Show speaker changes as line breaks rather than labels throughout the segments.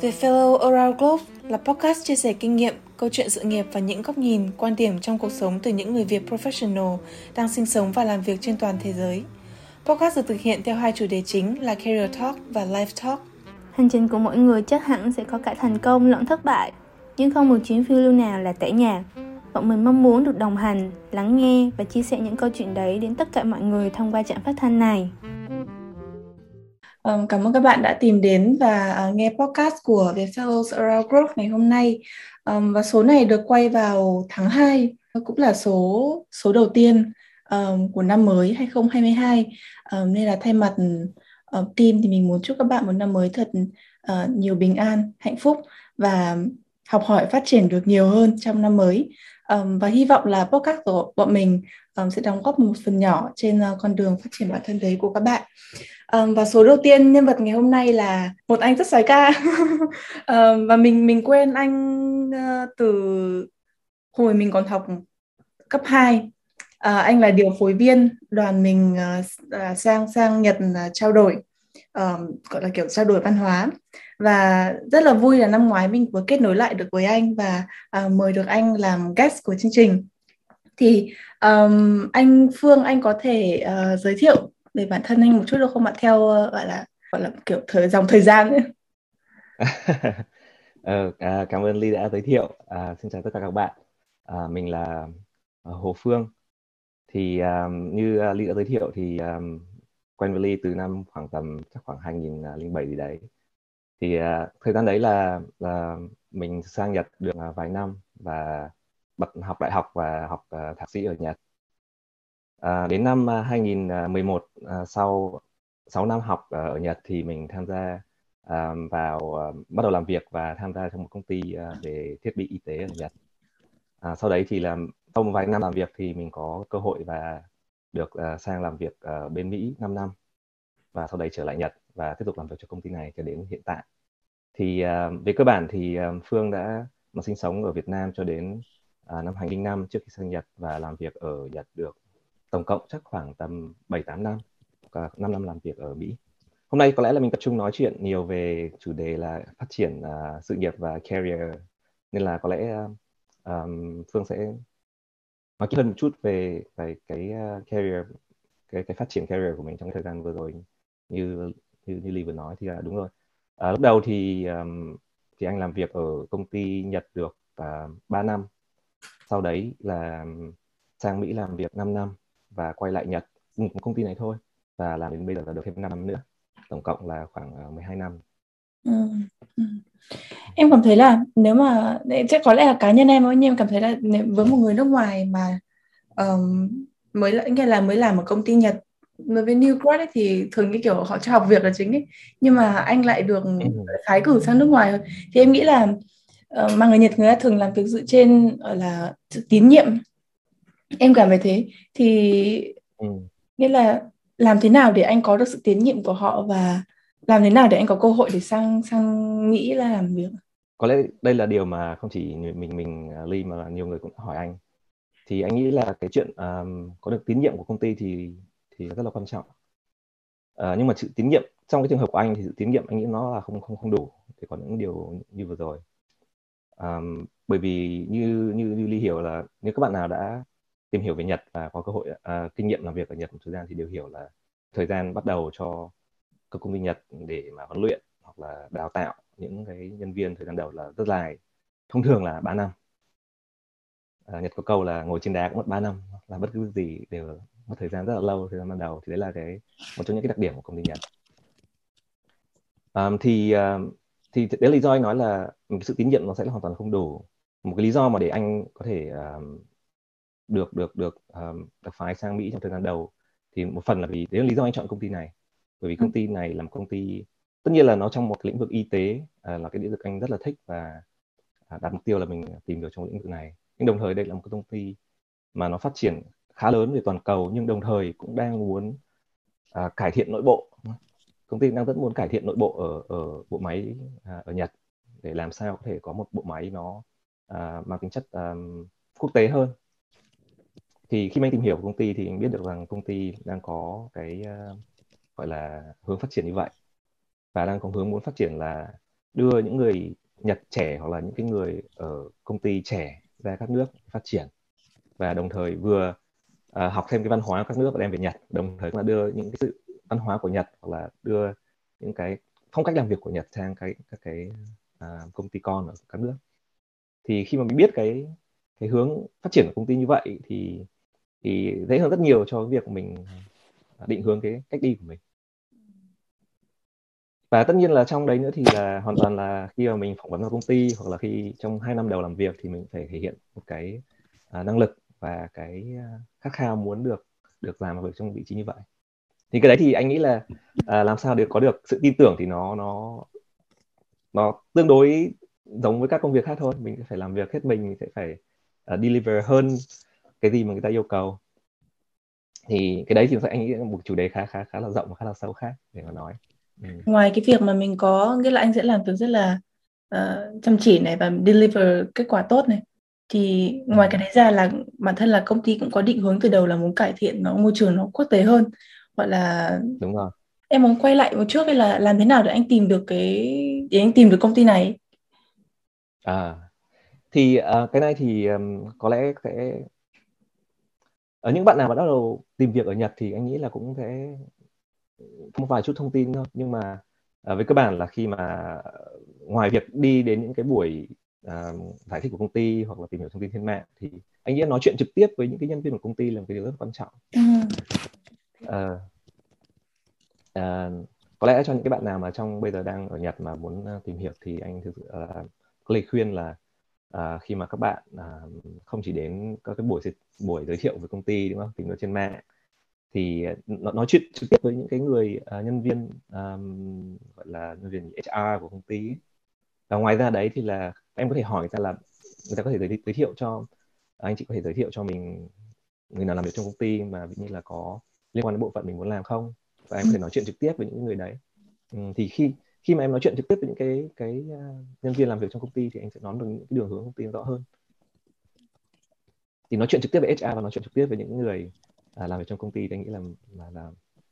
The Fellow Around Globe là podcast chia sẻ kinh nghiệm, câu chuyện sự nghiệp và những góc nhìn, quan điểm trong cuộc sống từ những người Việt professional đang sinh sống và làm việc trên toàn thế giới. Podcast được thực hiện theo hai chủ đề chính là Career Talk và Life Talk.
Hành trình của mỗi người chắc hẳn sẽ có cả thành công lẫn thất bại, nhưng không một chuyến phiêu lưu nào là tẻ nhạt. Bọn mình mong muốn được đồng hành, lắng nghe và chia sẻ những câu chuyện đấy đến tất cả mọi người thông qua trạm phát thanh này.
Um, cảm ơn các bạn đã tìm đến và uh, nghe podcast của The Fellows Around Growth ngày hôm nay. Um, và số này được quay vào tháng 2, cũng là số số đầu tiên um, của năm mới 2022. Um, nên là thay mặt uh, team thì mình muốn chúc các bạn một năm mới thật uh, nhiều bình an, hạnh phúc và học hỏi phát triển được nhiều hơn trong năm mới. Um, và hy vọng là podcast của bọn mình um, sẽ đóng góp một phần nhỏ trên uh, con đường phát triển bản thân đấy của các bạn. Um, và số đầu tiên nhân vật ngày hôm nay là một anh rất sói ca. Um, và mình mình quen anh uh, từ hồi mình còn học cấp 2 uh, à, anh là điều phối viên đoàn mình uh, sang sang Nhật uh, trao đổi um, gọi là kiểu trao đổi văn hóa. Và rất là vui là năm ngoái mình vừa kết nối lại được với anh và uh, mời được anh làm guest của chương trình. Thì um, anh Phương anh có thể uh, giới thiệu về bản thân anh một chút được không ạ? Theo ờ, gọi là gọi là kiểu thời dòng thời gian ấy.
ờ, à, cảm ơn Ly đã giới thiệu. À, xin chào tất cả các bạn. À, mình là ờ, Hồ Phương. Thì um, như uh, Ly đã giới thiệu thì um, quen với Ly từ năm khoảng tầm chắc khoảng 2007 gì đấy. Thì uh, thời gian đấy là là mình sang Nhật được uh, vài năm và bật học đại học và học uh, thạc sĩ ở Nhật. À, đến năm à, 2011 à, sau 6 năm học ở Nhật thì mình tham gia à, vào à, bắt đầu làm việc và tham gia trong một công ty à, về thiết bị y tế ở Nhật. À, sau đấy thì làm sau một vài năm làm việc thì mình có cơ hội và được à, sang làm việc ở bên Mỹ 5 năm và sau đấy trở lại Nhật và tiếp tục làm việc cho công ty này cho đến hiện tại. Thì à, về cơ bản thì à, Phương đã mà sinh sống ở Việt Nam cho đến à, năm 2005 trước khi sang Nhật và làm việc ở Nhật được tổng cộng chắc khoảng tầm 7-8 năm, cả 5 năm làm việc ở Mỹ. Hôm nay có lẽ là mình tập trung nói chuyện nhiều về chủ đề là phát triển uh, sự nghiệp và career nên là có lẽ um, Phương sẽ nói kỹ hơn một chút về về cái uh, career cái cái phát triển career của mình trong cái thời gian vừa rồi như như như Ly vừa nói thì là đúng rồi. À, lúc đầu thì um, thì anh làm việc ở công ty Nhật được uh, 3 năm. Sau đấy là sang Mỹ làm việc 5 năm và quay lại Nhật một công ty này thôi và làm đến bây giờ là được thêm 5 năm nữa tổng cộng là khoảng 12 ờ, năm ừ.
Ừ. em cảm thấy là nếu mà chắc có lẽ là cá nhân em thôi nhưng em cảm thấy là với một người nước ngoài mà um, mới là nghe là mới làm ở công ty Nhật đối với new grad ấy, thì thường cái kiểu họ cho học việc là chính ấy nhưng mà anh lại được ừ. phái cử sang nước ngoài thì em nghĩ là uh, mà người Nhật người ta thường làm việc dựa trên là tín nhiệm em cảm thấy thế. Thì ừ. nghĩa là làm thế nào để anh có được sự tín nhiệm của họ và làm thế nào để anh có cơ hội để sang sang Mỹ là làm việc?
Có lẽ đây là điều mà không chỉ mình mình à, Ly mà nhiều người cũng hỏi anh. Thì anh nghĩ là cái chuyện um, có được tín nhiệm của công ty thì thì rất là quan trọng. Uh, nhưng mà sự tín nhiệm trong cái trường hợp của anh thì sự tín nhiệm anh nghĩ nó là không không không đủ để có những điều như vừa rồi. Um, bởi vì như như như ly hiểu là nếu các bạn nào đã tìm hiểu về Nhật và có cơ hội uh, kinh nghiệm làm việc ở Nhật một thời gian thì đều hiểu là thời gian bắt đầu cho các công ty Nhật để mà huấn luyện hoặc là đào tạo những cái nhân viên thời gian đầu là rất dài thông thường là 3 năm. À, Nhật có câu là ngồi trên đá cũng mất 3 năm là bất cứ gì đều mất thời gian rất là lâu thời gian ban đầu. Thì đấy là cái một trong những cái đặc điểm của công ty Nhật. Um, thì à, thì đấy là lý do anh nói là cái sự tín nhiệm nó sẽ là hoàn toàn không đủ. Một cái lý do mà để anh có thể được được được um, được phái sang Mỹ trong thời gian đầu thì một phần là vì đấy là lý do anh chọn công ty này. Bởi vì công ừ. ty này là một công ty tất nhiên là nó trong một lĩnh vực y tế à, là cái lĩnh vực anh rất là thích và à, đặt mục tiêu là mình tìm được trong lĩnh vực này. Nhưng đồng thời đây là một cái công ty mà nó phát triển khá lớn về toàn cầu nhưng đồng thời cũng đang muốn à, cải thiện nội bộ. Công ty đang rất muốn cải thiện nội bộ ở ở bộ máy à, ở Nhật để làm sao có thể có một bộ máy nó à, mang tính chất um, quốc tế hơn thì khi mà anh tìm hiểu công ty thì anh biết được rằng công ty đang có cái uh, gọi là hướng phát triển như vậy. Và đang có hướng muốn phát triển là đưa những người Nhật trẻ hoặc là những cái người ở công ty trẻ ra các nước phát triển. Và đồng thời vừa uh, học thêm cái văn hóa các nước và đem về Nhật. Đồng thời cũng là đưa những cái sự văn hóa của Nhật hoặc là đưa những cái phong cách làm việc của Nhật sang cái các cái uh, công ty con ở các nước. Thì khi mà mình biết cái cái hướng phát triển của công ty như vậy thì thì dễ hơn rất nhiều cho việc mình à, định hướng cái cách đi của mình. Và tất nhiên là trong đấy nữa thì là hoàn toàn là khi mà mình phỏng vấn vào công ty hoặc là khi trong hai năm đầu làm việc thì mình phải thể hiện một cái uh, năng lực và cái uh, khát khao muốn được được làm việc trong vị trí như vậy. Thì cái đấy thì anh nghĩ là uh, làm sao để có được sự tin tưởng thì nó nó nó tương đối giống với các công việc khác thôi. Mình phải làm việc hết mình mình sẽ phải uh, deliver hơn cái gì mà người ta yêu cầu. Thì cái đấy thì anh nghĩ là một chủ đề khá khá khá là rộng và khá là sâu khác để mà nói.
Ừ. ngoài cái việc mà mình có nghĩa là anh sẽ làm việc rất là uh, chăm chỉ này và deliver kết quả tốt này thì ngoài cái đấy ra là bản thân là công ty cũng có định hướng từ đầu là muốn cải thiện nó môi trường nó quốc tế hơn. Gọi là
đúng rồi.
em muốn quay lại một chút hay là làm thế nào để anh tìm được cái để anh tìm được công ty này?
À thì uh, cái này thì um, có lẽ sẽ ở những bạn nào mà bắt đầu tìm việc ở Nhật thì anh nghĩ là cũng sẽ một vài chút thông tin thôi. Nhưng mà uh, với cơ bản là khi mà ngoài việc đi đến những cái buổi uh, giải thích của công ty hoặc là tìm hiểu thông tin trên mạng thì anh nghĩ nói chuyện trực tiếp với những cái nhân viên của công ty là một cái điều rất quan trọng. Uh, uh, có lẽ cho những cái bạn nào mà trong bây giờ đang ở Nhật mà muốn tìm hiểu thì anh thực sự uh, có lời khuyên là à, khi mà các bạn à, không chỉ đến các cái buổi buổi giới thiệu với công ty đúng không? Tìm nó trên mạng thì à, nói chuyện trực tiếp với những cái người à, nhân viên à, gọi là nhân viên HR của công ty và ngoài ra đấy thì là em có thể hỏi người ta là người ta có thể giới, giới thiệu cho à, anh chị có thể giới thiệu cho mình người nào làm việc trong công ty mà ví như là có liên quan đến bộ phận mình muốn làm không? Và em có thể nói chuyện trực tiếp với những người đấy. Ừ, thì khi khi mà em nói chuyện trực tiếp với những cái cái uh, nhân viên làm việc trong công ty thì anh sẽ nói được những cái đường hướng công ty rõ hơn. Thì nói chuyện trực tiếp với HR và nói chuyện trực tiếp với những người uh, làm việc trong công ty thì anh nghĩ là là, là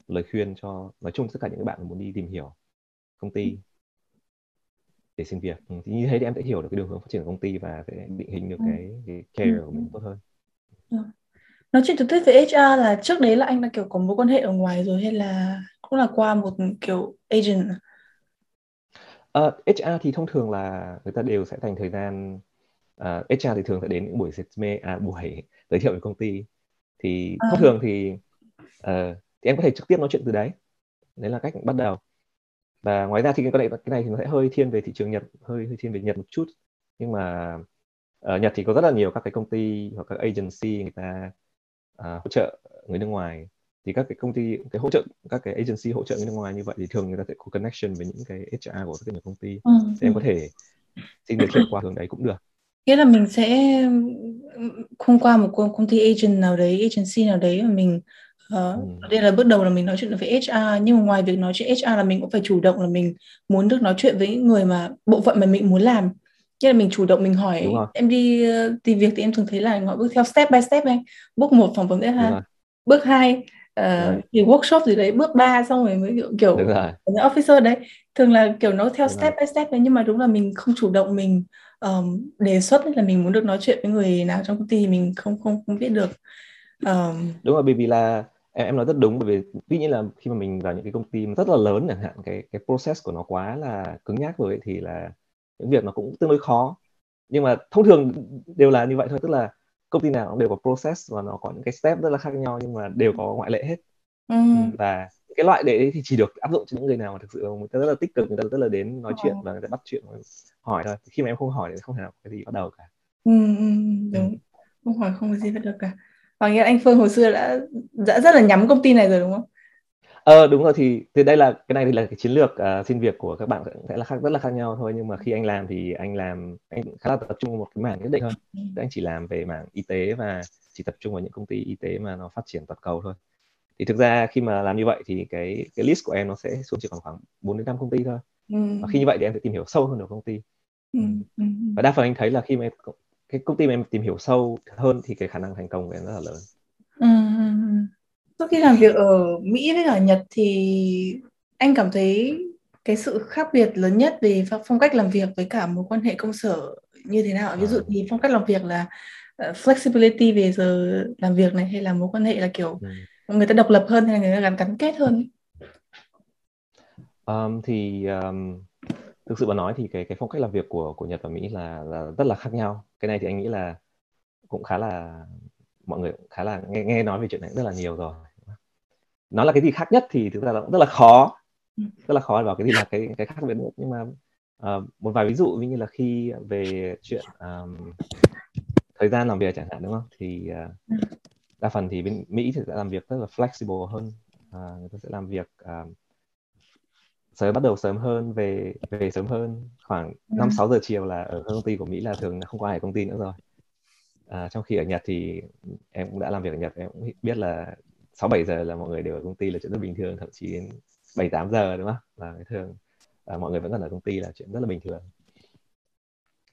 lời khuyên cho nói chung tất cả những bạn muốn đi tìm hiểu công ty để xin việc. Ừ, thì như thế thì em sẽ hiểu được cái đường hướng phát triển của công ty và sẽ định hình được ừ. cái, cái career của mình tốt hơn.
Ừ. nói chuyện trực tiếp với HR là trước đấy là anh đã kiểu có mối quan hệ ở ngoài rồi hay là cũng là qua một kiểu agent
Uh, ờ, HR thì thông thường là người ta đều sẽ dành thời gian uh, ờ, HR thì thường sẽ đến những buổi resume à buổi giới thiệu về công ty. Thì à. thông thường thì uh, thì em có thể trực tiếp nói chuyện từ đấy. Đấy là cách bắt đầu. Và ngoài ra thì cái này cái này thì nó sẽ hơi thiên về thị trường Nhật hơi hơi thiên về Nhật một chút. Nhưng mà ở Nhật thì có rất là nhiều các cái công ty hoặc các agency người ta uh, hỗ trợ người nước ngoài thì các cái công ty cái hỗ trợ các cái agency hỗ trợ người nước ngoài như vậy thì thường người ta sẽ có connection với những cái HR của các cái công ty. Ừ. thì em có thể xin giới thiệu qua hướng đấy cũng được.
Nghĩa là mình sẽ không qua một công ty agent nào đấy agency nào đấy mà mình uh, ừ. đây là bước đầu là mình nói chuyện với HR nhưng mà ngoài việc nói chuyện HR là mình cũng phải chủ động là mình muốn được nói chuyện với những người mà bộ phận mà mình muốn làm. Nghĩa là mình chủ động mình hỏi em đi uh, tìm việc thì em thường thấy là họ bước theo step by step này bước một phỏng vấn RH bước hai uh, thì workshop gì đấy bước 3 xong rồi mới kiểu, kiểu officer đấy. Thường là kiểu nó theo đúng step rồi. by step đấy nhưng mà đúng là mình không chủ động mình um, đề xuất là mình muốn được nói chuyện với người nào trong công ty mình không không không biết được.
Um, đúng rồi bởi vì là em, em nói rất đúng bởi vì tuy nhiên là khi mà mình vào những cái công ty rất là lớn chẳng hạn cái cái process của nó quá là cứng nhắc rồi ấy, thì là những việc nó cũng tương đối khó. Nhưng mà thông thường đều là như vậy thôi tức là công ty nào cũng đều có process và nó có những cái step rất là khác nhau nhưng mà đều có ngoại lệ hết. Ừ. ừ. và cái loại đấy thì chỉ được áp dụng cho những người nào mà thực sự người ta rất là tích cực người ta rất là đến nói chuyện và người ta bắt chuyện hỏi thôi. Khi mà em không hỏi thì không thể nào cái gì bắt đầu cả.
Ừ, ừ, ừ, đúng. Không hỏi không có gì bắt đầu cả. Và nghĩa anh Phương hồi xưa đã đã rất là nhắm công ty này rồi đúng không
Ờ đúng rồi thì thì đây là cái này thì là cái chiến lược uh, xin việc của các bạn sẽ là khác rất là khác nhau thôi nhưng mà khi anh làm thì anh làm anh khá là tập trung vào một cái mảng nhất định thôi. Ừ. Anh chỉ làm về mảng y tế và chỉ tập trung vào những công ty y tế mà nó phát triển toàn cầu thôi. Thì thực ra khi mà làm như vậy thì cái cái list của em nó sẽ xuống chỉ còn khoảng 4 đến 5 công ty thôi. Ừ. Và khi như vậy thì em sẽ tìm hiểu sâu hơn được công ty. Ừ. Ừ. Và đa phần anh thấy là khi mà em, cái công ty mà em tìm hiểu sâu hơn thì cái khả năng thành công của em rất là lớn. Ừ.
Sau khi làm việc ở Mỹ với cả Nhật thì anh cảm thấy cái sự khác biệt lớn nhất về phong cách làm việc với cả mối quan hệ công sở như thế nào? Ví dụ thì phong cách làm việc là uh, flexibility về giờ làm việc này hay là mối quan hệ là kiểu ừ. người ta độc lập hơn hay là người ta gắn gắn kết hơn?
Um, thì um, thực sự mà nói thì cái cái phong cách làm việc của của Nhật và Mỹ là là rất là khác nhau. Cái này thì anh nghĩ là cũng khá là mọi người khá là nghe nghe nói về chuyện này rất là nhiều rồi nó là cái gì khác nhất thì thực ra là cũng rất là khó. Ừ. rất là khó vào cái gì là cái cái khác biệt nhất nhưng mà uh, một vài ví dụ như là khi về chuyện um, thời gian làm việc chẳng hạn đúng không? Thì uh, đa phần thì bên Mỹ thì sẽ làm việc rất là flexible hơn. Uh, người ta sẽ làm việc uh, sớm bắt đầu sớm hơn về về sớm hơn. Khoảng ừ. năm sáu giờ chiều là ở công ty của Mỹ là thường không có ai ở công ty nữa rồi. À, trong khi ở Nhật thì em cũng đã làm việc ở Nhật em cũng biết là sáu bảy giờ là mọi người đều ở công ty là chuyện rất bình thường thậm chí đến bảy tám giờ đúng không là cái thường à, mọi người vẫn còn ở công ty là chuyện rất là bình thường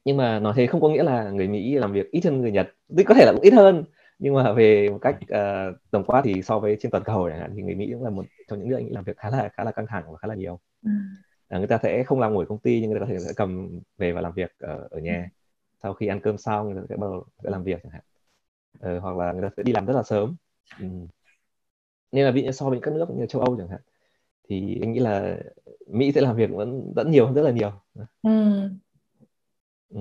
nhưng mà nói thế không có nghĩa là người Mỹ làm việc ít hơn người Nhật thì có thể là cũng ít hơn nhưng mà về một cách uh, tổng quát thì so với trên toàn cầu chẳng hạn thì người Mỹ cũng là một trong những nước anh làm việc khá là khá là căng thẳng và khá là nhiều ừ. à, người ta sẽ không làm ngồi công ty nhưng người ta có thể sẽ cầm về và làm việc ở, ở nhà ừ. sau khi ăn cơm xong người ta sẽ bắt đầu sẽ làm việc chẳng hạn ờ, hoặc là người ta sẽ đi làm rất là sớm ừ. Nên là ví dụ so với các nước như châu Âu chẳng hạn thì anh nghĩ là Mỹ sẽ làm việc vẫn vẫn nhiều hơn rất là nhiều ừ. Ừ.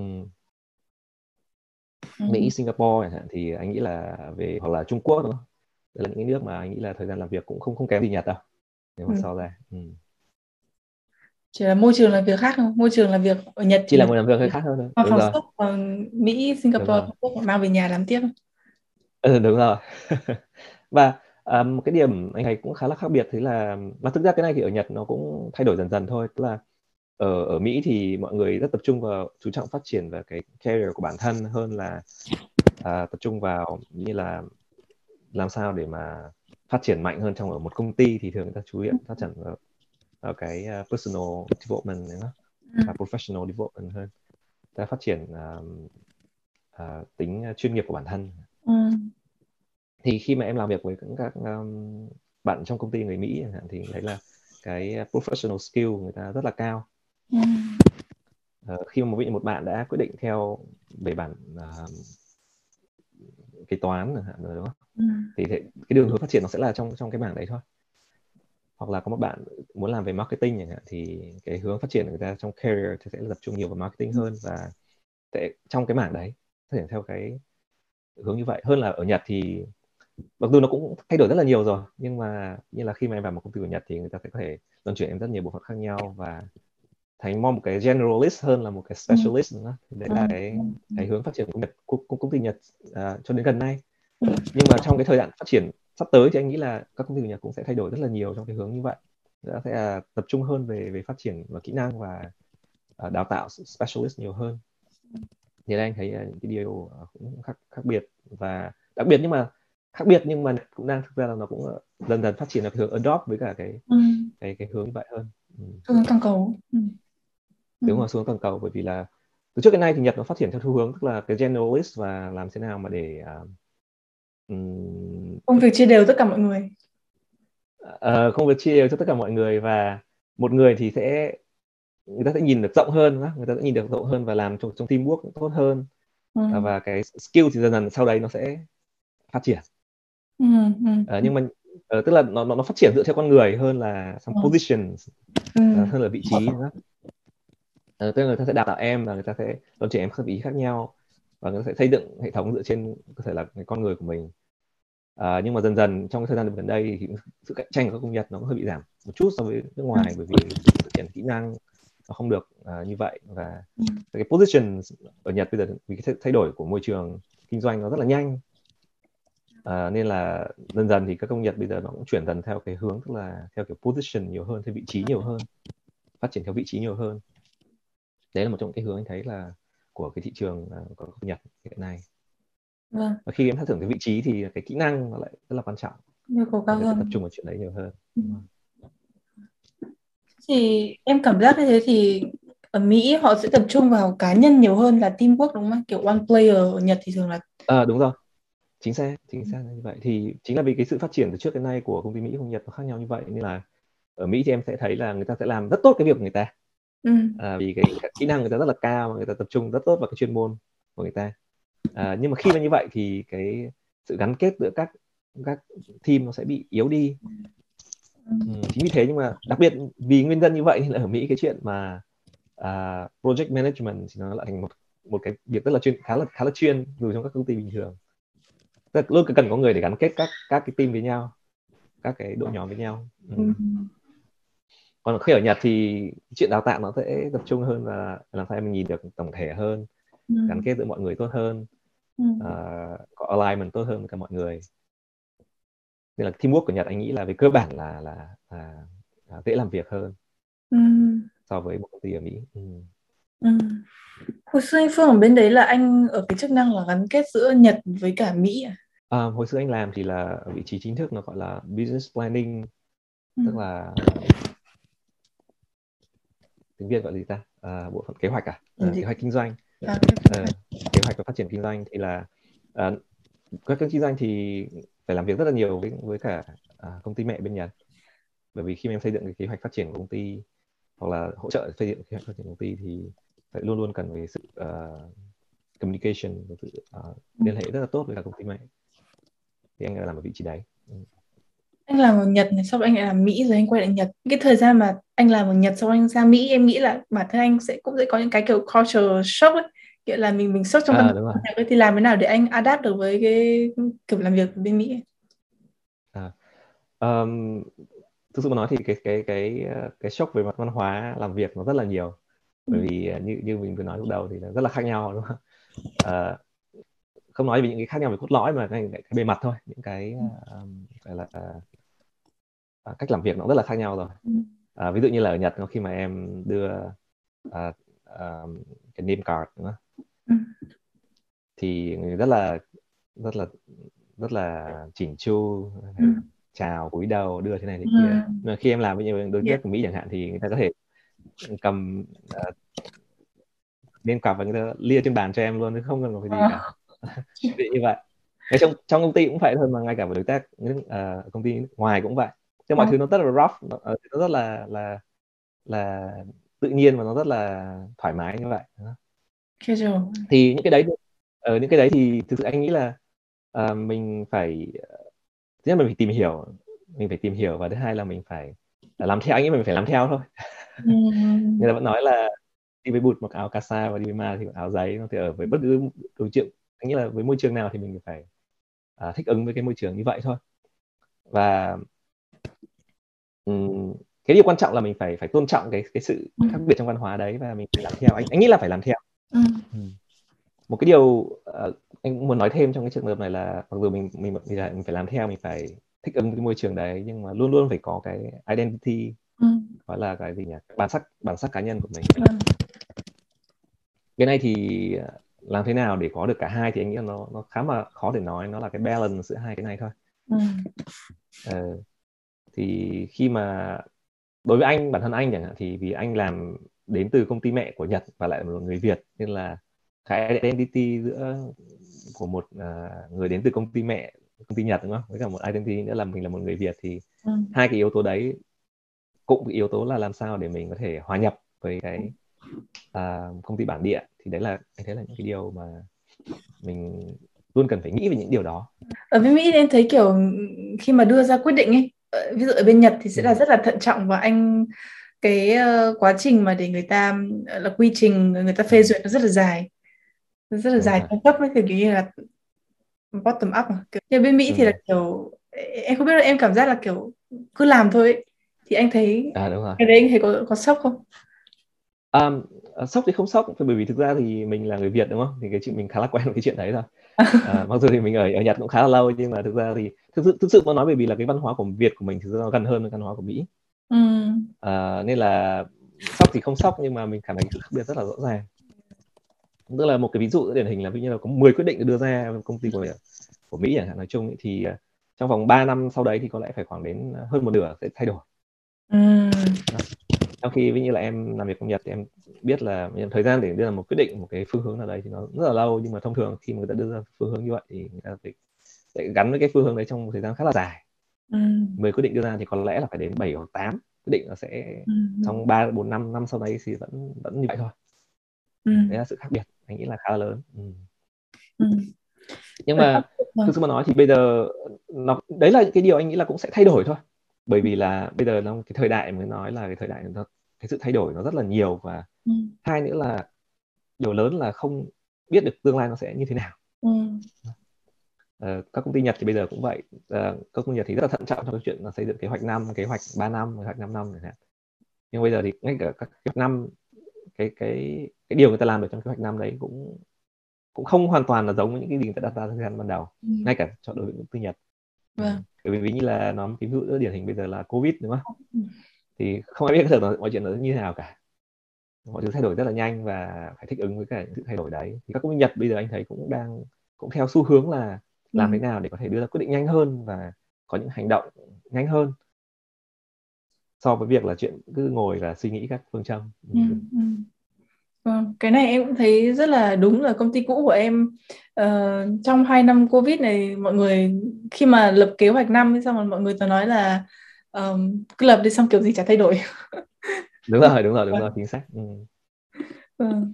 Ừ. Mỹ, Singapore chẳng hạn thì anh nghĩ là về hoặc là Trung Quốc đúng không? Đây là những cái nước mà anh nghĩ là thời gian làm việc cũng không không kém gì Nhật đâu nếu mà ừ. so ra. Ừ.
Chỉ là môi trường làm việc khác không? Môi trường làm việc ở Nhật
chỉ là môi làm việc hơi khác hơn thôi.
Rồi. Suất, còn Mỹ, Singapore, Trung Quốc mang về nhà làm tiếp.
Ừ đúng rồi. Và um, cái điểm anh thấy cũng khá là khác biệt thế là mà thực ra cái này thì ở Nhật nó cũng thay đổi dần dần thôi, tức là ở ở Mỹ thì mọi người rất tập trung vào chú trọng phát triển vào cái career của bản thân hơn là à, tập trung vào như là làm sao để mà phát triển mạnh hơn trong ở một công ty thì thường người ta chú ý phát triển vào, vào cái uh, personal development này nó và professional development hơn. Ta phát triển uh, uh, tính chuyên nghiệp của bản thân. Ừ. thì khi mà em làm việc với các um, bạn trong công ty người Mỹ chẳng hạn thì thấy là cái professional skill người ta rất là cao. Uh, khi mà một một bạn đã quyết định theo về bản uh, kế toán rồi đúng không? Ừ. thì cái đường hướng phát triển nó sẽ là trong trong cái bảng đấy thôi. Hoặc là có một bạn muốn làm về marketing chẳng hạn thì cái hướng phát triển của người ta trong career thì sẽ tập trung nhiều vào marketing hơn và sẽ trong cái mảng đấy phát triển theo cái hướng như vậy. Hơn là ở Nhật thì mặc dù nó cũng thay đổi rất là nhiều rồi nhưng mà như là khi mà em vào một công ty ở Nhật thì người ta sẽ có thể luân chuyển em rất nhiều bộ phận khác nhau và thành mong một cái generalist hơn là một cái ừ. specialist nữa thì đấy là ừ. cái cái hướng phát triển của Nhật công, công ty Nhật uh, cho đến gần nay ừ. nhưng mà trong cái thời gian phát triển sắp tới thì anh nghĩ là các công ty Nhật cũng sẽ thay đổi rất là nhiều trong cái hướng như vậy sẽ uh, tập trung hơn về về phát triển và kỹ năng và uh, đào tạo specialist nhiều hơn thì anh thấy uh, những cái điều uh, cũng khác khác biệt và đặc biệt nhưng mà khác biệt nhưng mà cũng đang thực ra là nó cũng dần dần phát triển là hướng adopt với cả cái ừ. cái cái hướng như vậy hơn.
Ừ. toàn cầu. Ừ.
Đúng rồi xuống toàn cầu bởi vì là từ trước đến nay thì Nhật nó phát triển theo xu hướng tức là cái generalist và làm thế nào mà để uh,
um, công việc chia đều tất cả mọi người.
Uh, công việc chia đều cho tất cả mọi người và một người thì sẽ người ta sẽ nhìn được rộng hơn người ta sẽ nhìn được rộng hơn và làm trong trong teamwork tốt hơn. Ừ. và cái skill thì dần dần sau đấy nó sẽ phát triển ừ, ừ. Uh, nhưng mà uh, tức là nó nó phát triển dựa theo con người hơn là some ừ. positions ừ. uh, hơn là vị trí uh, tức là người ta sẽ đào tạo em và người ta sẽ luân chuyển em các ý khác nhau và người ta sẽ xây dựng hệ thống dựa trên cơ thể là cái con người của mình uh, nhưng mà dần dần trong cái thời gian gần đây thì sự cạnh tranh của các công nhật nó cũng hơi bị giảm một chút so với nước ngoài bởi vì sự triển kỹ năng nó không được uh, như vậy và ừ. cái position ở Nhật bây giờ vì cái thay đổi của môi trường kinh doanh nó rất là nhanh À, nên là dần dần thì các công nhật bây giờ nó cũng chuyển dần theo cái hướng tức là theo kiểu position nhiều hơn theo vị trí nhiều hơn phát triển theo vị trí nhiều hơn. Đấy là một trong những cái hướng anh thấy là của cái thị trường uh, của Nhật hiện nay. Vâng. và khi em phát triển cái vị trí thì cái kỹ năng nó lại rất là quan trọng.
Yêu cầu cao hơn.
tập trung vào chuyện đấy nhiều hơn. Ừ.
thì em cảm giác như thế thì ở Mỹ họ sẽ tập trung vào cá nhân nhiều hơn là teamwork đúng không? Kiểu one player ở Nhật thì thường là
à, đúng rồi chính xác chính xác như vậy. Thì chính là vì cái sự phát triển từ trước đến nay của công ty Mỹ công Nhật nó khác nhau như vậy nên là ở Mỹ thì em sẽ thấy là người ta sẽ làm rất tốt cái việc của người ta. Ừ. à, vì cái, cái kỹ năng người ta rất là cao và người ta tập trung rất tốt vào cái chuyên môn của người ta. À, nhưng mà khi mà như vậy thì cái sự gắn kết giữa các các team nó sẽ bị yếu đi. Ừ, chính vì thế nhưng mà đặc biệt vì nguyên nhân như vậy thì là ở Mỹ cái chuyện mà uh, project management thì nó lại thành một một cái việc rất là chuyên khá là khá là chuyên dù trong các công ty bình thường tức luôn cần có người để gắn kết các các cái team với nhau các cái đội nhóm với nhau ừ. ừ. còn khi ở Nhật thì chuyện đào tạo nó sẽ tập trung hơn là làm sao mình nhìn được tổng thể hơn ừ. gắn kết giữa mọi người tốt hơn ừ. uh, có alignment tốt hơn với cả mọi người nên là teamwork của Nhật anh nghĩ là về cơ bản là là, là, là dễ làm việc hơn ừ. so với một công ty ở Mỹ. Ừ.
Ừ. Hồi xưa anh Phương ở bên đấy là anh ở cái chức năng là gắn kết giữa Nhật với cả Mỹ à?
À, hồi xưa anh làm thì là vị trí chính thức nó gọi là business planning ừ. tức là tiếng Việt gọi là gì ta? À, bộ phận kế hoạch à, à kế hoạch kinh doanh. À, à, kế hoạch. và phát triển kinh doanh thì là à, các kinh doanh thì phải làm việc rất là nhiều với với cả à, công ty mẹ bên Nhật. Bởi vì khi mà em xây dựng cái kế hoạch phát triển của công ty hoặc là hỗ trợ xây dựng kế hoạch phát triển công ty thì phải luôn luôn cần về sự uh, communication và sự uh, liên hệ rất là tốt với cả công ty mẹ thì anh làm ở vị trí đấy. Ừ.
anh làm ở Nhật này sau anh lại làm Mỹ rồi anh quay lại Nhật. Cái thời gian mà anh làm ở Nhật sau anh sang Mỹ em nghĩ là bản thân anh sẽ cũng sẽ có những cái kiểu culture shock ấy. Kiểu là mình mình sốc trong à, văn hóa thì làm thế nào để anh adapt được với cái kiểu làm việc bên Mỹ
à, um, thực sự mà nói thì cái cái cái cái shock về mặt văn hóa làm việc nó rất là nhiều. Bởi ừ. vì như như mình vừa nói lúc đầu thì nó rất là khác nhau đúng không? À, không nói về những cái khác nhau về cốt lõi mà cái, cái bề mặt thôi những cái um, gọi là uh, cách làm việc nó rất là khác nhau rồi. Uh, ví dụ như là ở Nhật khi mà em đưa uh, uh, cái name card đúng không? thì rất là rất là rất là chỉnh chu ừ. chào cúi đầu đưa thế này thế kia. Ừ. mà khi em làm với nhiều đối tác của Mỹ chẳng hạn thì người ta có thể cầm uh, nên cặp và người ta lia trên bàn cho em luôn chứ không cần phải gì cả bị như vậy. Ngay trong trong công ty cũng phải thôi mà ngay cả với đối tác uh, công ty ngoài cũng vậy. Cho mọi thứ nó rất là rough nó, nó rất là là là tự nhiên và nó rất là thoải mái như vậy. Thì những cái đấy ở uh, những cái đấy thì thực sự anh nghĩ là uh, mình phải thứ nhất là mình phải tìm hiểu mình phải tìm hiểu và thứ hai là mình phải là làm theo anh nghĩ mình phải làm theo thôi. Ừ. người ta vẫn nói là đi với bụt mặc áo casa và đi với ma thì mặc áo giấy nó thể ở với bất cứ đối tượng anh nghĩ là với môi trường nào thì mình phải à, thích ứng với cái môi trường như vậy thôi và um, cái điều quan trọng là mình phải phải tôn trọng cái cái sự ừ. khác biệt trong văn hóa đấy và mình phải làm theo anh anh nghĩ là phải làm theo ừ. ừ. một cái điều uh, anh muốn nói thêm trong cái trường hợp này là mặc dù mình mình mình, mình phải làm theo mình phải thích ứng với môi trường đấy nhưng mà luôn luôn phải có cái identity ừ. gọi là cái gì nhỉ bản sắc bản sắc cá nhân của mình ừ. cái này thì làm thế nào để có được cả hai thì anh nghĩ là nó nó khá mà khó để nói nó là cái balance giữa hai cái này thôi ừ. ờ, thì khi mà đối với anh bản thân anh chẳng hạn thì vì anh làm đến từ công ty mẹ của Nhật và lại là một người Việt nên là cái identity giữa của một uh, người đến từ công ty mẹ công ty Nhật đúng không với cả một identity nữa là mình là một người Việt thì ừ. hai cái yếu tố đấy cũng cái yếu tố là làm sao để mình có thể hòa nhập với cái uh, công ty bản địa thì đấy là anh thấy là những cái điều mà mình luôn cần phải nghĩ về những điều đó
ở bên Mỹ em thấy kiểu khi mà đưa ra quyết định ấy ờ, ví dụ ở bên Nhật thì sẽ là ừ. rất là thận trọng và anh cái uh, quá trình mà để người ta là quy trình người ta phê duyệt nó rất là dài rất là dài trong cấp ấy kiểu như là bottom up mà. nhưng bên Mỹ ừ. thì là kiểu em không biết là em cảm giác là kiểu cứ làm thôi ấy. thì anh thấy
à, đúng rồi.
cái đấy anh thấy có có sốc không
um, sốc thì không sốc bởi vì thực ra thì mình là người Việt đúng không? Thì cái chuyện mình khá là quen với cái chuyện đấy thôi à, mặc dù thì mình ở ở Nhật cũng khá là lâu nhưng mà thực ra thì thực sự thực sự mà nói bởi vì là cái văn hóa của Việt của mình thì nó gần hơn với văn hóa của Mỹ. Ừ. à, nên là sốc thì không sốc nhưng mà mình cảm thấy sự khác biệt rất là rõ ràng. Tức là một cái ví dụ điển hình là ví như là có 10 quyết định được đưa ra công ty của của Mỹ chẳng hạn nói chung thì trong vòng 3 năm sau đấy thì có lẽ phải khoảng đến hơn một nửa sẽ thay đổi. Ừ. trong khi ví như là em làm việc trong Nhật thì em biết là thời gian để đưa ra một quyết định một cái phương hướng nào đấy thì nó rất là lâu nhưng mà thông thường khi mà người ta đưa ra phương hướng như vậy thì người ta phải, phải gắn với cái phương hướng đấy trong một thời gian khá là dài ừ. 10 quyết định đưa ra thì có lẽ là phải đến 7 hoặc 8 quyết định nó sẽ ừ. trong ba bốn năm năm sau đấy thì vẫn vẫn như vậy thôi ừ. đấy là sự khác biệt anh nghĩ là khá là lớn ừ. Ừ. nhưng mà thực sự mà nói thì bây giờ nó đấy là cái điều anh nghĩ là cũng sẽ thay đổi thôi bởi vì là bây giờ nó cái thời đại mới nói là cái thời đại nó cái sự thay đổi nó rất là nhiều và ừ. hai nữa là điều lớn là không biết được tương lai nó sẽ như thế nào ừ. uh, các công ty Nhật thì bây giờ cũng vậy uh, các công ty Nhật thì rất là thận trọng trong cái chuyện là xây dựng kế hoạch năm kế hoạch 3 năm kế hoạch 5 năm chẳng hạn nhưng bây giờ thì ngay cả các kế hoạch năm cái cái cái điều người ta làm được trong kế hoạch năm đấy cũng cũng không hoàn toàn là giống với những cái gì người ta đặt ra thời gian ban đầu ừ. ngay cả cho đối với công ty Nhật vâng. Bởi vì như là nó cái ví dụ rất điển hình bây giờ là covid đúng không ừ. thì không ai biết thời mọi chuyện nó như thế nào cả mọi thứ thay đổi rất là nhanh và phải thích ứng với cả những sự thay đổi đấy thì các công ty Nhật bây giờ anh thấy cũng đang cũng theo xu hướng là làm ừ. thế nào để có thể đưa ra quyết định nhanh hơn và có những hành động nhanh hơn so với việc là chuyện cứ ngồi và suy nghĩ các phương châm ừ, ừ.
Vâng, cái này em cũng thấy rất là đúng là công ty cũ của em uh, trong hai năm covid này mọi người khi mà lập kế hoạch năm xong rồi mọi người toàn nói là um, cứ lập đi xong kiểu gì chả thay đổi
đúng rồi đúng rồi đúng rồi chính xác ừ.
vâng.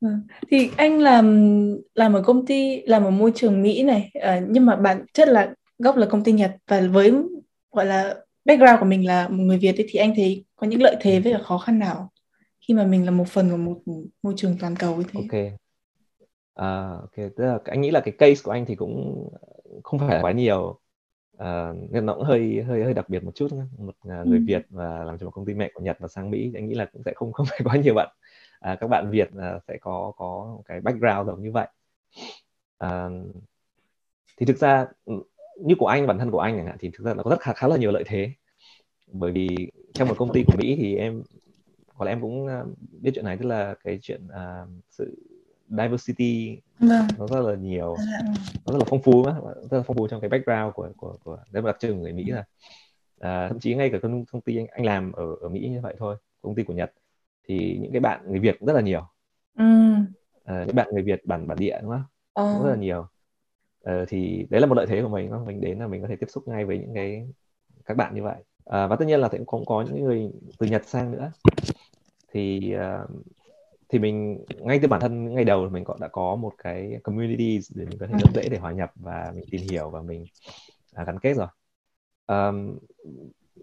Vâng. thì anh làm làm ở công ty làm ở môi trường Mỹ này uh, nhưng mà bản chất là gốc là công ty Nhật và với gọi là background của mình là một người Việt ấy, thì anh thấy có những lợi thế với cả khó khăn nào khi mà mình là một phần của một môi trường toàn cầu như thế.
Ok. À, ok. Tức là anh nghĩ là cái case của anh thì cũng không phải quá nhiều. À, nên nó cũng hơi hơi hơi đặc biệt một chút một uh, người ừ. Việt và làm cho một công ty mẹ của Nhật và sang Mỹ anh nghĩ là cũng sẽ không không phải quá nhiều bạn. À, các bạn Việt uh, sẽ có có cái background giống như vậy. À, thì thực ra ừ, như của anh bản thân của anh chẳng hạn thì thực ra nó có rất khá khá là nhiều lợi thế. Bởi vì trong một công ty của Mỹ thì em có lẽ em cũng uh, biết chuyện này tức là cái chuyện uh, sự diversity vâng. nó rất là nhiều dạ. nó rất là phong phú rất là phong phú trong cái background của của của rất đặc trưng của người Mỹ là à, thậm chí ngay cả công, công ty anh, anh làm ở ở Mỹ như vậy thôi công ty của Nhật thì những cái bạn người Việt cũng rất là nhiều ừ. à, những bạn người Việt bản bản địa đúng không ừ. cũng rất là nhiều à, thì đấy là một lợi thế của mình mình đến là mình có thể tiếp xúc ngay với những cái các bạn như vậy à, và tất nhiên là cũng có, có những người từ Nhật sang nữa thì uh, thì mình ngay từ bản thân ngày đầu mình cũng đã có một cái community để mình có thể rất dễ để hòa nhập và mình tìm hiểu và mình à, gắn kết rồi um,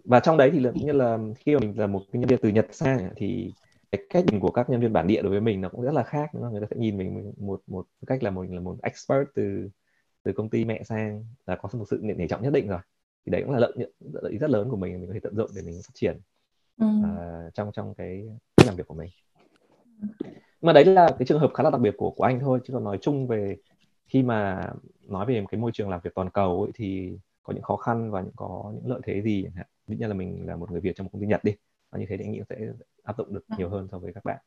và trong đấy thì là, như là khi mà mình là một nhân viên từ Nhật sang thì cái cách nhìn của các nhân viên bản địa đối với mình nó cũng rất là khác đúng không? người ta sẽ nhìn mình một một cách là một là một expert từ từ công ty mẹ sang là có một sự nể trọng nhất định rồi thì đấy cũng là lợi nhuận lợi rất lớn của mình mình có thể tận dụng để mình phát triển ừ. uh, trong trong cái làm việc của mình. Mà đấy là cái trường hợp khá là đặc biệt của của anh thôi chứ còn nói chung về khi mà nói về cái môi trường làm việc toàn cầu ấy, thì có những khó khăn và những có những lợi thế gì chẳng hạn. Ví như là mình là một người Việt trong một công ty Nhật đi và như thế thì anh nghĩ sẽ áp dụng được nhiều hơn so với các bạn.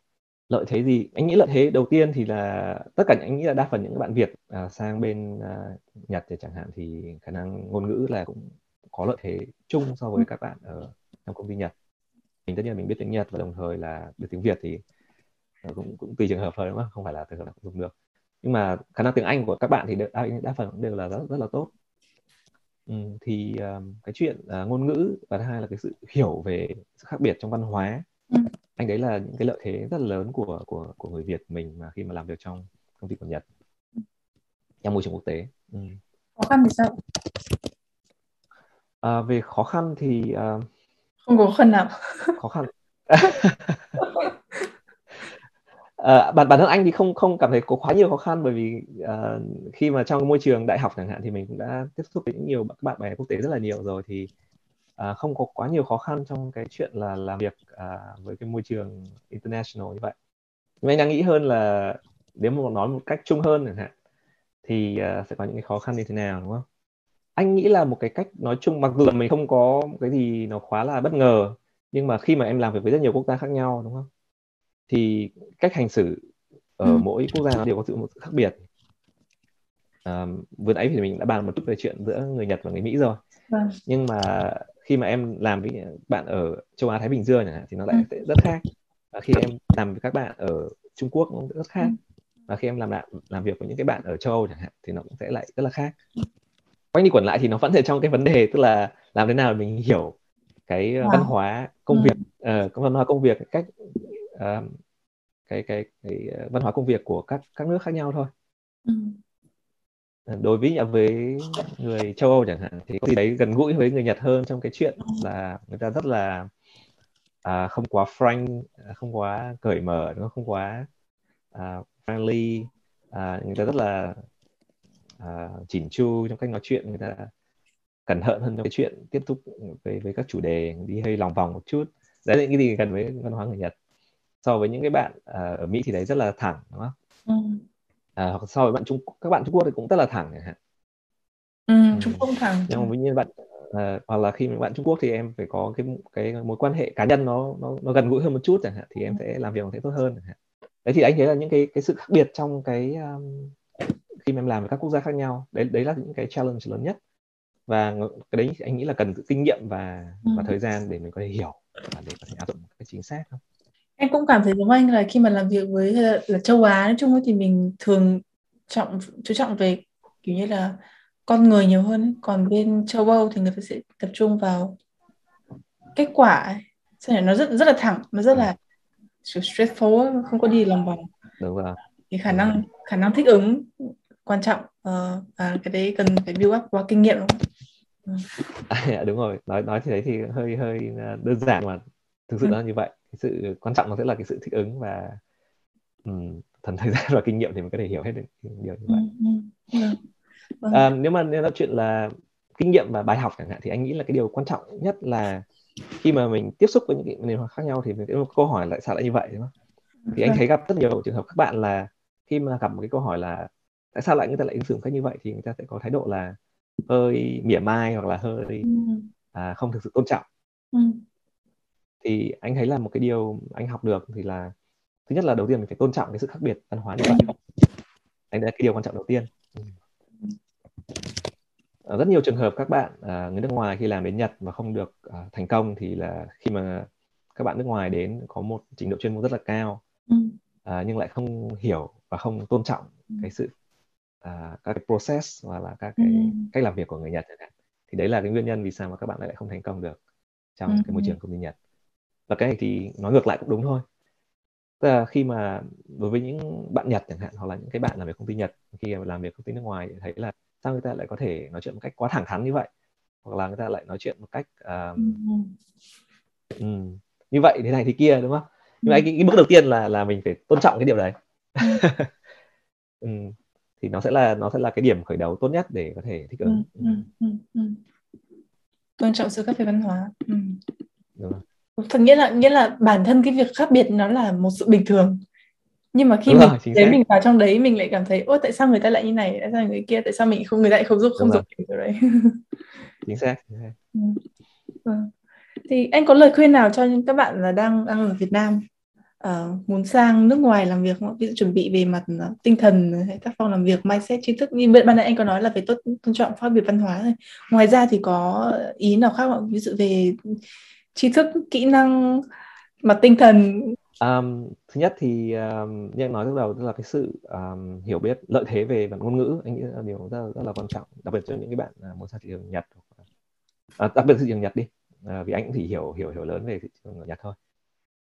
Lợi thế gì? Anh nghĩ lợi thế đầu tiên thì là tất cả anh nghĩ là đa phần những bạn Việt à, sang bên à, Nhật thì chẳng hạn thì khả năng ngôn ngữ là cũng có lợi thế chung so với các bạn ở trong công ty Nhật mình tất nhiên mình biết tiếng Nhật và đồng thời là biết tiếng Việt thì cũng cũng tùy trường hợp thôi đúng không? Không phải là trường hợp nào cũng dùng được. Nhưng mà khả năng tiếng Anh của các bạn thì đa, đa phần đều là rất rất là tốt. Ừ, thì um, cái chuyện uh, ngôn ngữ và thứ hai là cái sự hiểu về sự khác biệt trong văn hóa. Ừ. anh đấy là những cái lợi thế rất lớn của của của người Việt mình mà khi mà làm việc trong công ty của Nhật. Trong môi trường quốc tế.
Ừ. khó khăn thì sao?
À, về khó khăn thì uh,
khó khăn nào
khó khăn. À, bản bản thân anh thì không không cảm thấy có quá nhiều khó khăn bởi vì uh, khi mà trong môi trường đại học chẳng hạn thì mình cũng đã tiếp xúc với nhiều các bạn bè quốc tế rất là nhiều rồi thì uh, không có quá nhiều khó khăn trong cái chuyện là làm việc uh, với cái môi trường international như vậy. Nhưng anh đang nghĩ hơn là nếu mà nói một cách chung hơn chẳng hạn thì uh, sẽ có những cái khó khăn như thế nào đúng không? Anh nghĩ là một cái cách nói chung mặc dù là mình không có cái gì nó quá là bất ngờ nhưng mà khi mà em làm việc với rất nhiều quốc gia khác nhau đúng không thì cách hành xử ở ừ. mỗi quốc gia nó đều có sự một sự khác biệt à, vừa nãy thì mình đã bàn một chút về chuyện giữa người Nhật và người Mỹ rồi vâng. nhưng mà khi mà em làm với bạn ở châu Á Thái Bình Dương thì nó lại ừ. rất khác và khi em làm với các bạn ở Trung Quốc cũng rất khác ừ. và khi em làm làm làm việc với những cái bạn ở châu Âu chẳng hạn thì nó cũng sẽ lại rất là khác quanh đi quẩn lại thì nó vẫn ở trong cái vấn đề tức là làm thế nào mình hiểu cái wow. văn hóa công ừ. việc uh, văn hóa công việc cách uh, cái cái cái văn hóa công việc của các các nước khác nhau thôi ừ. đối với với người châu Âu chẳng hạn thì có gì đấy gần gũi với người Nhật hơn trong cái chuyện ừ. là người ta rất là à, không quá frank không quá cởi mở nó không quá à, friendly à, người ta rất là à, chỉn chu trong cách nói chuyện người ta cẩn thận hơn trong cái chuyện tiếp tục với với các chủ đề đi hơi lòng vòng một chút đấy là những cái gì gần với văn hóa người Nhật so với những cái bạn à, ở Mỹ thì đấy rất là thẳng đúng không? Ừ. À, hoặc so với bạn Trung các bạn Trung Quốc thì cũng rất là thẳng chẳng hạn.
Ừ, ừ. Trung Quốc thẳng.
Nhưng với như bạn à, hoặc là khi bạn Trung Quốc thì em phải có cái cái mối quan hệ cá nhân nó nó nó gần gũi hơn một chút chẳng hạn thì em ừ. sẽ làm việc sẽ tốt hơn chẳng hạn. Đấy thì anh thấy là những cái cái sự khác biệt trong cái um, khi mà em làm với các quốc gia khác nhau đấy đấy là những cái challenge lớn nhất. Và cái đấy anh nghĩ là cần kinh nghiệm và ừ. và thời gian để mình có thể hiểu và để có thể áp dụng cái chính xác không
em cũng cảm thấy giống anh là khi mà làm việc với là, là châu Á nói chung thì mình thường trọng chú trọng về kiểu như là con người nhiều hơn còn bên châu Âu thì người ta sẽ tập trung vào kết quả ấy. nó rất rất là thẳng nó rất là straightforward không có đi lòng vòng.
Đúng rồi.
Thì khả năng khả năng thích ứng quan trọng uh, và cái đấy cần phải build up qua kinh nghiệm đúng không?
Ừ. À, đúng rồi nói nói thì đấy thì hơi hơi đơn giản mà thực sự ừ. là như vậy cái sự quan trọng nó sẽ là cái sự thích ứng và um, thần thời gian và kinh nghiệm thì mình có thể hiểu hết được điều như vậy ừ, ừ. Vâng. À, nếu mà nếu nói chuyện là kinh nghiệm và bài học chẳng hạn thì anh nghĩ là cái điều quan trọng nhất là khi mà mình tiếp xúc với những cái nền học khác nhau thì mình sẽ một câu hỏi lại sao lại như vậy đúng không? Thì anh vâng. thấy gặp rất nhiều trường hợp các bạn là khi mà gặp một cái câu hỏi là tại sao lại người ta lại ứng xử cách như vậy thì người ta sẽ có thái độ là hơi mỉa mai hoặc là hơi à, không thực sự tôn trọng. Ừ thì anh thấy là một cái điều anh học được thì là thứ nhất là đầu tiên mình phải tôn trọng cái sự khác biệt văn hóa như vậy anh là cái điều quan trọng đầu tiên ở rất nhiều trường hợp các bạn à, người nước ngoài khi làm đến Nhật mà không được à, thành công thì là khi mà các bạn nước ngoài đến có một trình độ chuyên môn rất là cao ừ. à, nhưng lại không hiểu và không tôn trọng ừ. cái sự à, các cái process hoặc là các cái ừ. cách làm việc của người Nhật thì đấy là cái nguyên nhân vì sao mà các bạn lại không thành công được trong cái môi trường công ty Nhật. Và cái này thì nói ngược lại cũng đúng thôi. Tức là khi mà đối với những bạn Nhật chẳng hạn hoặc là những cái bạn làm việc công ty Nhật khi làm việc công ty nước ngoài thì thấy là sao người ta lại có thể nói chuyện một cách quá thẳng thắn như vậy? Hoặc là người ta lại nói chuyện một cách uh, um, như vậy thế này thế kia đúng không? Nhưng mà cái, cái bước đầu tiên là là mình phải tôn trọng cái điều đấy. Um, thì nó sẽ là nó sẽ là cái điểm khởi đầu tốt nhất để có thể thích ứng.
Tôn trọng sự khác biệt văn hóa. Đúng rồi. Thật nghĩa là nghĩa là bản thân cái việc khác biệt nó là một sự bình thường. Nhưng mà khi Đúng mình rồi, thấy mình vào trong đấy mình lại cảm thấy ôi tại sao người ta lại như này? Tại sao người kia tại sao mình không người ta lại không giúp không giúp kiểu đấy?
Chính xác, chính xác. Ừ.
Ừ. thì anh có lời khuyên nào cho những các bạn là đang đang ở Việt Nam uh, muốn sang nước ngoài làm việc không? ví dụ chuẩn bị về mặt uh, tinh thần hay tác phong làm việc mindset tri thức. Như ban nãy anh có nói là về tốt tôn trọng phát biệt văn hóa rồi ngoài ra thì có ý nào khác không ví dụ về tri thức kỹ năng mặt tinh thần.
Um, thứ nhất thì um, như anh nói lúc đầu tức là cái sự um, hiểu biết lợi thế về mặt ngôn ngữ anh nghĩ là điều rất, rất là quan trọng đặc biệt cho những cái bạn uh, muốn sang thị trường nhật uh, đặc biệt thị trường nhật đi. Uh, vì anh cũng chỉ hiểu hiểu hiểu lớn về thị trường nhật thôi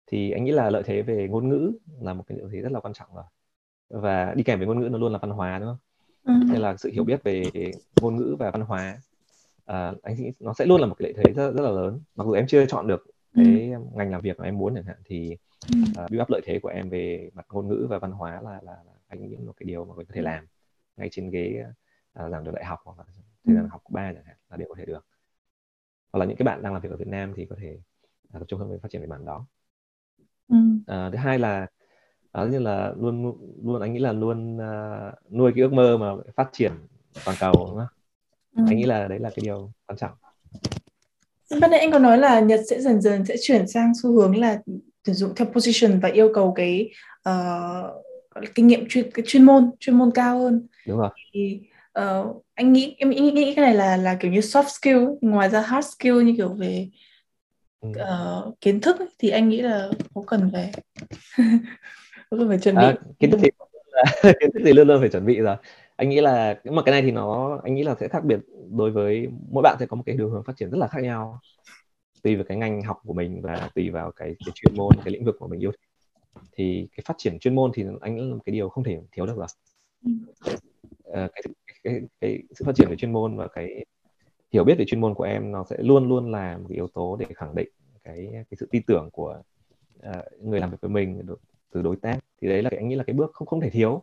thì anh nghĩ là lợi thế về ngôn ngữ là một cái lợi thế rất là quan trọng rồi và đi kèm với ngôn ngữ nó luôn là văn hóa đúng không ừ. nên là sự hiểu biết về ngôn ngữ và văn hóa à, anh nghĩ nó sẽ luôn là một cái lợi thế rất, rất là lớn mặc dù em chưa chọn được ừ. cái ừ. ngành làm việc mà em muốn chẳng hạn thì ừ. uh, build up lợi thế của em về mặt ngôn ngữ và văn hóa là là, là anh nghĩ một cái điều mà mình có thể làm ngay trên ghế uh, giảng đường đại học hoặc là thời gian ừ. học ba chẳng hạn là đều có thể được hoặc là những cái bạn đang làm việc ở Việt Nam thì có thể uh, tập trung hơn về phát triển về mảng đó uh, thứ hai là đó như là luôn luôn anh nghĩ là luôn uh, nuôi cái ước mơ mà phát triển toàn cầu đúng không? ừ. anh nghĩ là đấy là cái điều quan trọng
ban nãy anh có nói là Nhật sẽ dần dần sẽ chuyển sang xu hướng là tuyển dụng theo position và yêu cầu cái uh, kinh nghiệm chuyên cái chuyên môn chuyên môn cao hơn
đúng rồi
thì uh, anh nghĩ em nghĩ, nghĩ cái này là là kiểu như soft skill ngoài ra hard skill như kiểu về. Uh, kiến thức ấy, thì anh nghĩ là có cần phải có cần phải chuẩn bị. À,
kiến thức thì kiến thức thì luôn luôn phải chuẩn bị rồi. Anh nghĩ là mà cái này thì nó anh nghĩ là sẽ khác biệt đối với mỗi bạn sẽ có một cái đường hướng phát triển rất là khác nhau. Tùy vào cái ngành học của mình và tùy vào cái, cái chuyên môn cái lĩnh vực của mình yêu thích. Thì cái phát triển chuyên môn thì anh là một cái điều không thể thiếu được rồi. Uh, cái, cái, cái sự phát triển về chuyên môn và cái hiểu biết về chuyên môn của em nó sẽ luôn luôn là một cái yếu tố để khẳng định cái cái sự tin tưởng của uh, người làm việc với mình từ đối tác. Thì đấy là cái anh nghĩ là cái bước không không thể thiếu.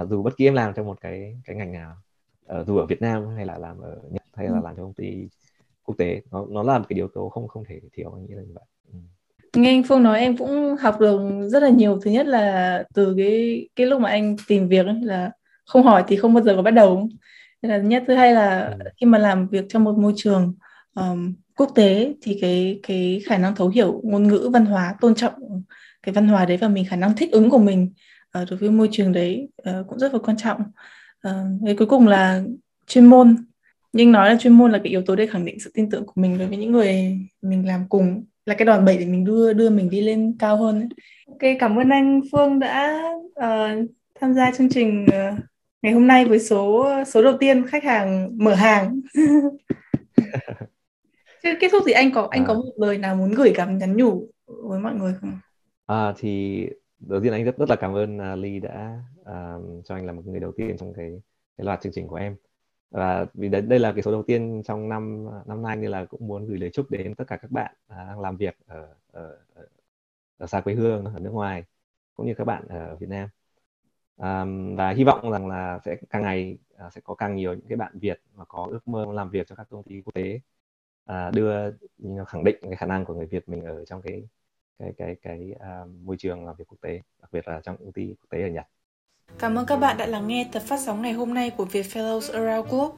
Uh, dù bất kỳ em làm trong một cái cái ngành nào uh, dù ở Việt Nam hay là làm ở Nhật hay là ừ. làm trong công ty quốc tế nó nó là một cái yếu tố không không thể thiếu anh nghĩ là như vậy. Ừ.
nghe anh Phương nói em cũng học được rất là nhiều. Thứ nhất là từ cái cái lúc mà anh tìm việc ấy, là không hỏi thì không bao giờ có bắt đầu là nhất thứ hai là ừ. khi mà làm việc trong một môi trường um, quốc tế thì cái cái khả năng thấu hiểu ngôn ngữ văn hóa tôn trọng cái văn hóa đấy và mình khả năng thích ứng của mình uh, đối với môi trường đấy uh, cũng rất là quan trọng uh, cuối cùng là chuyên môn nhưng nói là chuyên môn là cái yếu tố để khẳng định sự tin tưởng của mình đối với những người mình làm cùng là cái đòn bẩy để mình đưa đưa mình đi lên cao hơn ấy. Ok cảm ơn anh Phương đã uh, tham gia chương trình uh, ngày hôm nay với số số đầu tiên khách hàng mở hàng Chứ kết thúc thì anh có anh à. có một lời nào muốn gửi cảm nhắn nhủ với mọi người không?
À thì đầu tiên anh rất rất là cảm ơn uh, Ly đã uh, cho anh là một người đầu tiên trong cái cái loạt chương trình của em và vì đấy đây là cái số đầu tiên trong năm năm nay nên là cũng muốn gửi lời chúc đến tất cả các bạn uh, đang làm việc ở, ở ở xa quê hương ở nước ngoài cũng như các bạn ở Việt Nam um, và hy vọng rằng là sẽ càng ngày uh, sẽ có càng nhiều những cái bạn Việt mà có ước mơ làm việc cho các công ty quốc tế uh, đưa khẳng định cái khả năng của người Việt mình ở trong cái cái cái cái uh, môi trường làm việc quốc tế đặc biệt là trong công ty quốc tế ở Nhật.
Cảm ơn các bạn đã lắng nghe tập phát sóng ngày hôm nay của Việt Fellows Around Globe.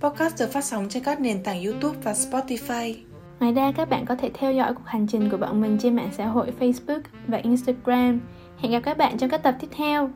Podcast được phát sóng trên các nền tảng YouTube và Spotify.
Ngoài ra, các bạn có thể theo dõi cuộc hành trình của bọn mình trên mạng xã hội Facebook và Instagram. Hẹn gặp các bạn trong các tập tiếp theo.